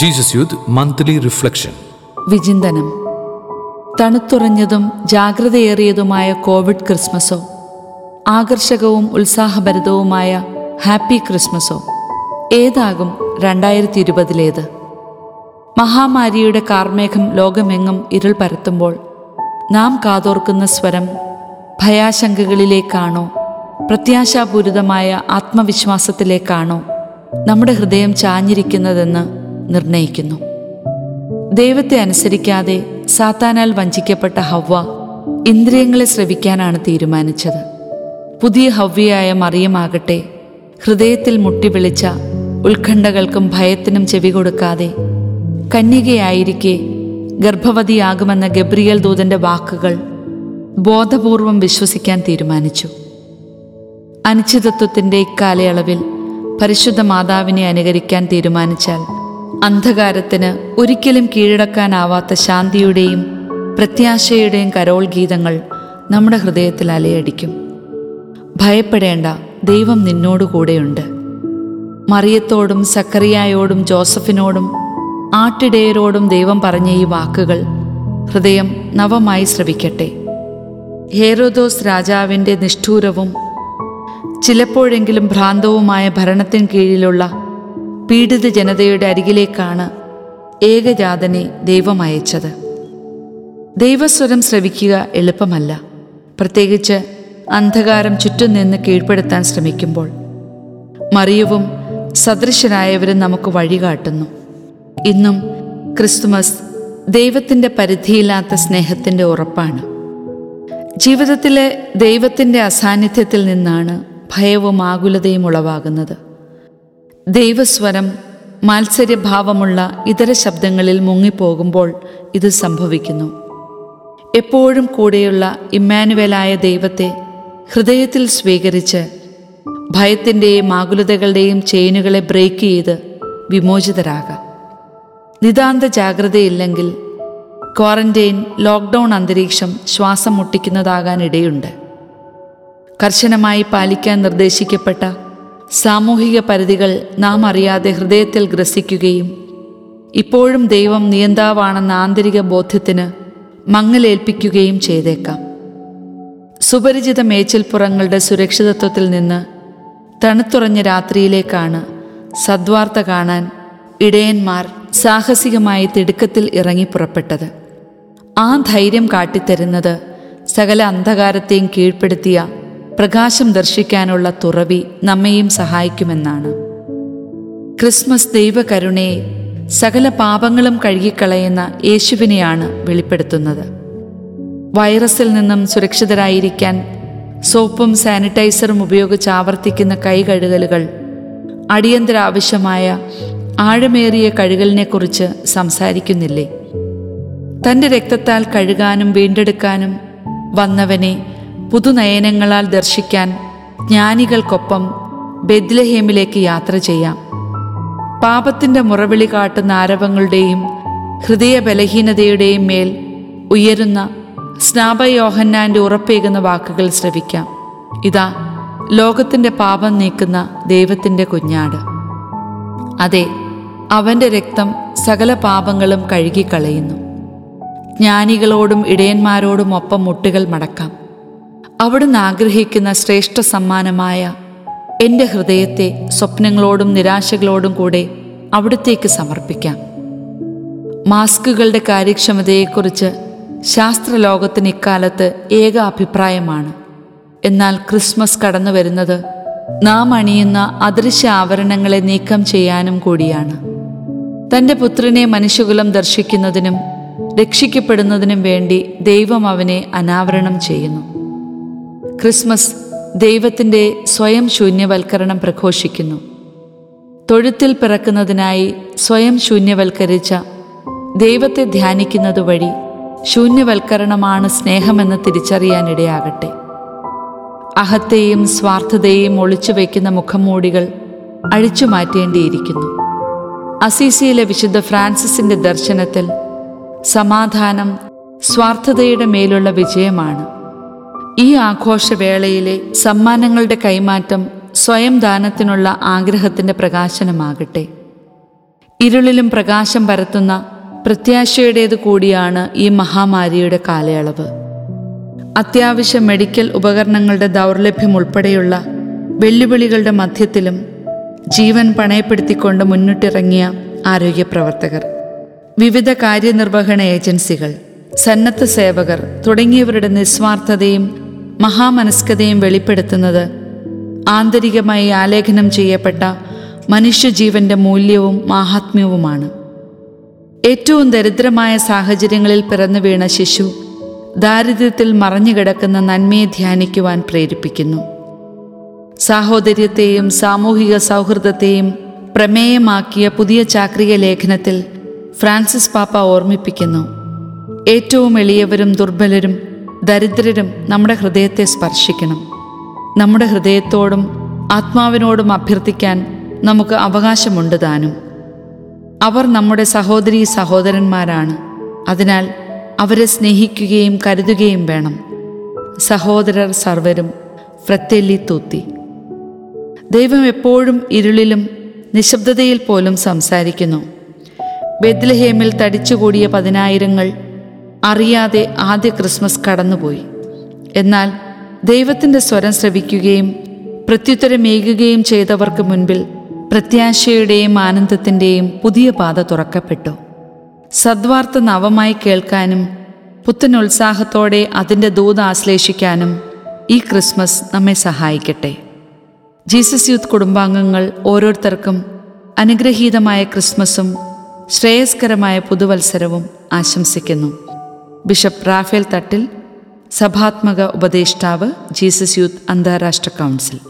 Jesus youth monthly reflection വിചിന്തനം. തണുത്തുറഞ്ഞതും ജാഗ്രതയേറിയതുമായ Covid ക്രിസ്മസോ ആകർഷകവും ഉത്സാഹഭരിതവുമായ happy ക്രിസ്മസോ ഏതാകും രണ്ടായിരത്തി ഇരുപതിലേത് മഹാമാരിയുടെ കാർമേഘം ലോകമെങ്ങും ഇരുൾ പരത്തുമ്പോൾ നാം കാതോർക്കുന്ന സ്വരം ഭയാശങ്കകളിലേക്കാണോ പ്രത്യാശാപൂരിതമായ ആത്മവിശ്വാസത്തിലേക്കാണോ നമ്മുടെ ഹൃദയം ചാഞ്ഞിരിക്കുന്നതെന്ന് നിർണയിക്കുന്നു. ദൈവത്തെ അനുസരിക്കാതെ സാത്താനാൽ വഞ്ചിക്കപ്പെട്ട ഹവ്വ ഇന്ദ്രിയങ്ങളെ ശ്രവിക്കാനാണ് തീരുമാനിച്ചത്. പുതിയ ഹവ്യയായ മറിയമാകട്ടെ ഹൃദയത്തിൽ മുട്ടിവിളിച്ച ഉത്കണ്ഠകൾക്കും ഭയത്തിനും ചെവി കൊടുക്കാതെ കന്യകയായിരിക്കെ ഗർഭവതിയാകുമെന്ന ഗബ്രിയൽ ദൂതന്റെ വാക്കുകൾ ബോധപൂർവം വിശ്വസിക്കാൻ തീരുമാനിച്ചു. അനിശ്ചിതത്വത്തിന്റെ ഇക്കാലയളവിൽ പരിശുദ്ധ മാതാവിനെ അനുകരിക്കാൻ തീരുമാനിച്ചാൽ അന്ധകാരത്തിന് ഒരിക്കലും കീഴടക്കാനാവാത്ത ശാന്തിയുടെയും പ്രത്യാശയുടെയും കരോൾ ഗീതങ്ങൾ നമ്മുടെ ഹൃദയത്തിൽ അലയടിക്കും. ഭയപ്പെടേണ്ട ദൈവം നിന്നോടു കൂടെയുണ്ട്. മറിയത്തോടും സക്കറിയായോടും ജോസഫിനോടും ആട്ടിടയരോടും ദൈവം പറഞ്ഞ ഈ വാക്കുകൾ ഹൃദയം നവമായി ശ്രവിക്കട്ടെ. ഹേരോദോസ് രാജാവിന്റെ നിഷ്ഠൂരവും ചിലപ്പോഴെങ്കിലും ഭ്രാന്തവുമായ ഭരണത്തിന് കീഴിലുള്ള പീഡിത ജനതയുടെ അരികിലേക്കാണ് ഏകജാതനെ ദൈവം അയച്ചത്. ദൈവസ്വരം ശ്രവിക്കുക എളുപ്പമല്ല. പ്രത്യേകിച്ച് അന്ധകാരം ചുറ്റും നിന്ന് കീഴ്പ്പെടുത്താൻ ശ്രമിക്കുമ്പോൾ. മറിയവും സദൃശനായവരും നമുക്ക് വഴികാട്ടുന്നു. ഇന്നും ക്രിസ്തുമസ് ദൈവത്തിന്റെ പരിധിയില്ലാത്ത സ്നേഹത്തിന്റെ ഉറപ്പാണ്. ജീവിതത്തിലെ ദൈവത്തിന്റെ അസാന്നിധ്യത്തിൽ നിന്നാണ് ഭയവും ആകുലതയും ഉളവാകുന്നത്. ദൈവസ്വരം മാത്സര്യഭാവമുള്ള ഇതര ശബ്ദങ്ങളിൽ മുങ്ങിപ്പോകുമ്പോൾ ഇത് സംഭവിക്കുന്നു. എപ്പോഴും കൂടെയുള്ള ഇമ്മാനുവലായ ദൈവത്തെ ഹൃദയത്തിൽ സ്വീകരിച്ച് ഭയത്തിന്റെയും ആകുലതകളുടെയും ചെയിനുകളെ ബ്രേക്ക് ചെയ്ത് വിമോചിതരാകാം. നിതാന്ത ജാഗ്രതയില്ലെങ്കിൽ ക്വാറന്റൈൻ ലോക്ക്ഡൗൺ അന്തരീക്ഷം ശ്വാസം മുട്ടിക്കുന്നതാകാൻ ഇടയുണ്ട് കർശനമായി പാലിക്കാൻ നിർദ്ദേശിക്കപ്പെട്ട സാമൂഹിക പരിധികൾ നാം അറിയാതെ ഹൃദയത്തിൽ ഗ്രസിക്കുകയും ഇപ്പോഴും ദൈവം നിയന്താവാണെന്ന ആന്തരിക ബോധ്യത്തിന് മങ്ങലേൽപ്പിക്കുകയും ചെയ്തേക്കാം. സുപരിചിത മേച്ചിൽപ്പുറങ്ങളുടെ സുരക്ഷിതത്വത്തിൽ നിന്ന് തണുത്തുറഞ്ഞ രാത്രിയിലേക്കാണ് സദ്വാർത്ത കാണാൻ ഇടയന്മാർ സാഹസികമായി തിടുക്കത്തിൽ ഇറങ്ങി പുറപ്പെട്ടത്. ആ ധൈര്യം കാട്ടിത്തരുന്നത് സകല അന്ധകാരത്തെയും കീഴ്പ്പെടുത്തിയ പ്രകാശം ദർശിക്കാനുള്ള തുറവി നമ്മെയും സഹായിക്കുമെന്നാണ്. ക്രിസ്മസ് ദൈവകരുണയെ സകല പാപങ്ങളും കഴുകിക്കളയുന്ന യേശുവിനെയാണ് വെളിപ്പെടുത്തുന്നത്. വൈറസിൽ നിന്നും സുരക്ഷിതരായിരിക്കാൻ സോപ്പും സാനിറ്റൈസറും ഉപയോഗിച്ച് ആവർത്തിക്കുന്ന കൈ കഴുകലുകൾ അടിയന്തര ആവശ്യമായ ആഴമേറിയ കഴുകലിനെക്കുറിച്ച് സംസാരിക്കുന്നില്ലേ? തന്റെ രക്തത്താൽ കഴുകാനും വീണ്ടെടുക്കാനും വന്നവനെ പുതുനയനങ്ങളാൽ ദർശിക്കാൻ ജ്ഞാനികൾക്കൊപ്പം ബെദ്ലഹേമിലേക്ക് യാത്ര ചെയ്യാം. പാപത്തിന്റെ മുറവിളി കാട്ടുന്ന ആരവങ്ങളുടെയും ഹൃദയ ബലഹീനതയുടെയും മേൽ ഉയരുന്ന സ്നാപയോഹന്നാന്റെ ഉറപ്പേകുന്ന വാക്കുകൾ ശ്രവിക്കാം. ഇതാ ലോകത്തിന്റെ പാപം നീക്കുന്ന ദൈവത്തിന്റെ കുഞ്ഞാട്. അതെ അവന്റെ രക്തം സകല പാപങ്ങളും കഴുകിക്കളയുന്നു. ജ്ഞാനികളോടും ഇടയന്മാരോടും ഒപ്പം മുട്ടുകൾ മടക്കാം. അവിടുന്ന് ആഗ്രഹിക്കുന്ന ശ്രേഷ്ഠ സമ്മാനമായ എന്റെ ഹൃദയത്തെ സ്വപ്നങ്ങളോടും നിരാശകളോടും കൂടെ അവിടത്തേക്ക് സമർപ്പിക്കാം. മാസ്കുകളുടെ കാര്യക്ഷമതയെക്കുറിച്ച് ശാസ്ത്രലോകത്തിന് ഇക്കാലത്ത് ഏക അഭിപ്രായമാണ്. എന്നാൽ ക്രിസ്മസ് കടന്നു വരുന്നത് നാം അണിയുന്ന അദൃശ്യ ആവരണങ്ങളെ നീക്കം ചെയ്യാനും കൂടിയാണ്. തന്റെ പുത്രനെ മനുഷ്യകുലം ദർശിക്കുന്നതിനും രക്ഷിക്കപ്പെടുന്നതിനും വേണ്ടി ദൈവം അവനെ അനാവരണം ചെയ്യുന്നു. ക്രിസ്മസ് ദൈവത്തിന്റെ സ്വയം ശൂന്യവൽക്കരണം പ്രഘോഷിക്കുന്നു. തൊഴുത്തിൽ പിറക്കുന്നതിനായി സ്വയം ശൂന്യവൽക്കരിച്ച ദൈവത്തെ ധ്യാനിക്കുന്നത് വഴി ശൂന്യവൽക്കരണമാണ് സ്നേഹമെന്ന് തിരിച്ചറിയാനിടയാകട്ടെ. അഹത്തെയും സ്വാർത്ഥതയെയും ഒളിച്ചു വയ്ക്കുന്ന മുഖംമൂടികൾ അഴിച്ചു മാറ്റേണ്ടിയിരിക്കുന്നു. അസീസിയിലെ വിശുദ്ധ ഫ്രാൻസിസിന്റെ ദർശനത്തിൽ സമാധാനം സ്വാർത്ഥതയുടെ മേലുള്ള വിജയമാണ്. ഈ ആഘോഷവേളയിലെ സമ്മാനങ്ങളുടെ കൈമാറ്റം സ്വയം ദാനത്തിനുള്ള ആഗ്രഹത്തിന്റെ പ്രകാശനമാകട്ടെ. ഇരുളിലും പ്രകാശം പരത്തുന്ന പ്രത്യാശയുടേത് കൂടിയാണ് ഈ മഹാമാരിയുടെ കാലയളവ്. അത്യാവശ്യ മെഡിക്കൽ ഉപകരണങ്ങളുടെ ദൗർലഭ്യം ഉൾപ്പെടെയുള്ള വെല്ലുവിളികളുടെ മധ്യത്തിലും ജീവൻ പണയപ്പെടുത്തിക്കൊണ്ട് മുന്നിട്ടിറങ്ങിയ ആരോഗ്യ പ്രവർത്തകർ വിവിധ കാര്യനിർവഹണ ഏജൻസികൾ സന്നദ്ധ സേവകർ തുടങ്ങിയവരുടെ നിസ്വാർത്ഥതയും മഹാമനസ്കതയും വെളിപ്പെടുത്തുന്നത്. ആന്തരികമായി ആലേഖനം ചെയ്യപ്പെട്ട മനുഷ്യജീവന്റെ മൂല്യവും മാഹാത്മ്യവുമാണ്. ഏറ്റവും ദരിദ്രമായ സാഹചര്യങ്ങളിൽ പിറന്നു വീണ ശിശു ദാരിദ്ര്യത്തിൽ മറഞ്ഞുകിടക്കുന്ന നന്മയെ ധ്യാനിക്കുവാൻ പ്രേരിപ്പിക്കുന്നു. സാഹോദര്യത്തെയും സാമൂഹിക സൗഹൃദത്തെയും പ്രമേയമാക്കിയ പുതിയ ചാക്രിക ലേഖനത്തിൽ ഫ്രാൻസിസ് പാപ്പ ഓർമ്മിപ്പിക്കുന്നു. ഏറ്റവും എളിയവരും ദുർബലരും ദരിദ്രരും നമ്മുടെ ഹൃദയത്തെ സ്പർശിക്കണം. നമ്മുടെ ഹൃദയത്തോടും ആത്മാവിനോടും അഭ്യർത്ഥിക്കാൻ നമുക്ക് അവകാശമുണ്ട് താനും. അവർ നമ്മുടെ സഹോദരീ സഹോദരന്മാരാണ്. അതിനാൽ അവരെ സ്നേഹിക്കുകയും കരുതുകയും വേണം. സഹോദരർ സർവരും ഫ്രത്തെല്ലി തൂത്തി. ദൈവം എപ്പോഴും ഇരുളിലും നിശബ്ദതയിൽ പോലും സംസാരിക്കുന്നു. ബെദ്ലഹേമിൽ തടിച്ചുകൂടിയ പതിനായിരങ്ങൾ അറിയാതെ ആദ്യ ക്രിസ്മസ് കടന്നുപോയി. എന്നാൽ ദൈവത്തിന്റെ സ്വരം ശ്രവിക്കുകയും പ്രത്യുത്തരമേകുകയും ചെയ്തവർക്ക് മുൻപിൽ പ്രത്യാശയുടെയും ആനന്ദത്തിന്റെയും പുതിയ പാത തുറക്കപ്പെട്ടു. സദ്വാർത്ത നവമായി കേൾക്കാനും പുത്തൻ ഉത്സാഹത്തോടെ അതിന്റെ ദൂത് ആശ്ലേഷിക്കാനും ഈ ക്രിസ്മസ് നമ്മെ സഹായിക്കട്ടെ. ജീസസ് യൂത്ത് കുടുംബാംഗങ്ങൾ ഓരോരുത്തർക്കും അനുഗ്രഹീതമായ ക്രിസ്മസും ശ്രേയസ്കരമായ പുതുവത്സരവും ആശംസിക്കുന്നു. ബിഷപ്പ് റാഫേൽ തട്ടിൽ സഭാത്മക ഉപദേഷ്ടാവ് ജീസസ് യൂത്ത് അന്താരാഷ്ട്ര കൗൺസിൽ.